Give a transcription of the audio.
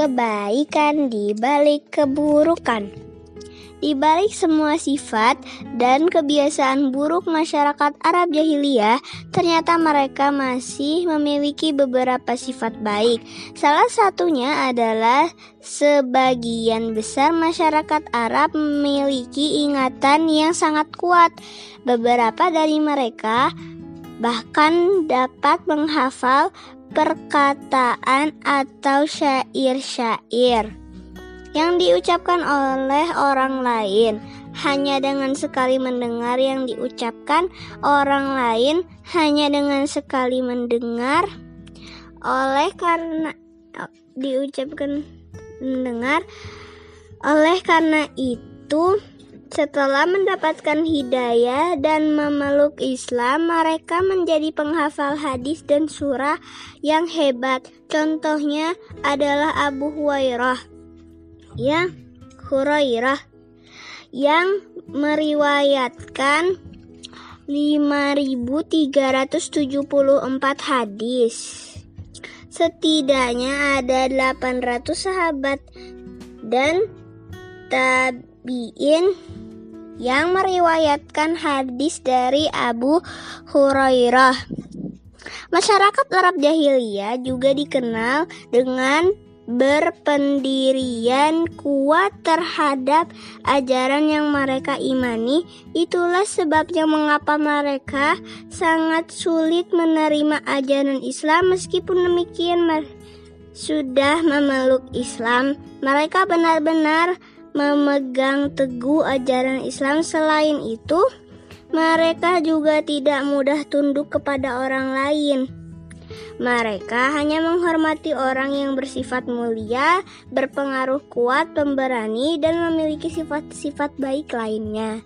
kebaikan di balik keburukan. Di balik semua sifat dan kebiasaan buruk masyarakat Arab jahiliyah, ternyata mereka masih memiliki beberapa sifat baik. Salah satunya adalah sebagian besar masyarakat Arab memiliki ingatan yang sangat kuat. Beberapa dari mereka bahkan dapat menghafal perkataan atau syair-syair yang diucapkan oleh orang lain. Hanya dengan sekali mendengar yang diucapkan orang lain, hanya dengan sekali mendengar, oleh karena diucapkan mendengar, oleh karena itu setelah mendapatkan hidayah dan memeluk Islam, mereka menjadi penghafal hadis dan surah yang hebat. Contohnya adalah Abu Hurairah ya Hurairah yang meriwayatkan 5374 hadis. Setidaknya ada 800 sahabat dan tabi'in yang meriwayatkan hadis dari Abu Hurairah. Masyarakat Arab jahiliyah juga dikenal dengan berpendirian kuat terhadap ajaran yang mereka imani. Itulah sebabnya mengapa mereka sangat sulit menerima ajaran Islam meskipun demikian sudah memeluk Islam. Mereka benar-benar memegang teguh ajaran Islam. Selain itu, mereka juga tidak mudah tunduk kepada orang lain. Mereka hanya menghormati orang yang bersifat mulia, berpengaruh kuat, pemberani, dan memiliki sifat-sifat baik lainnya.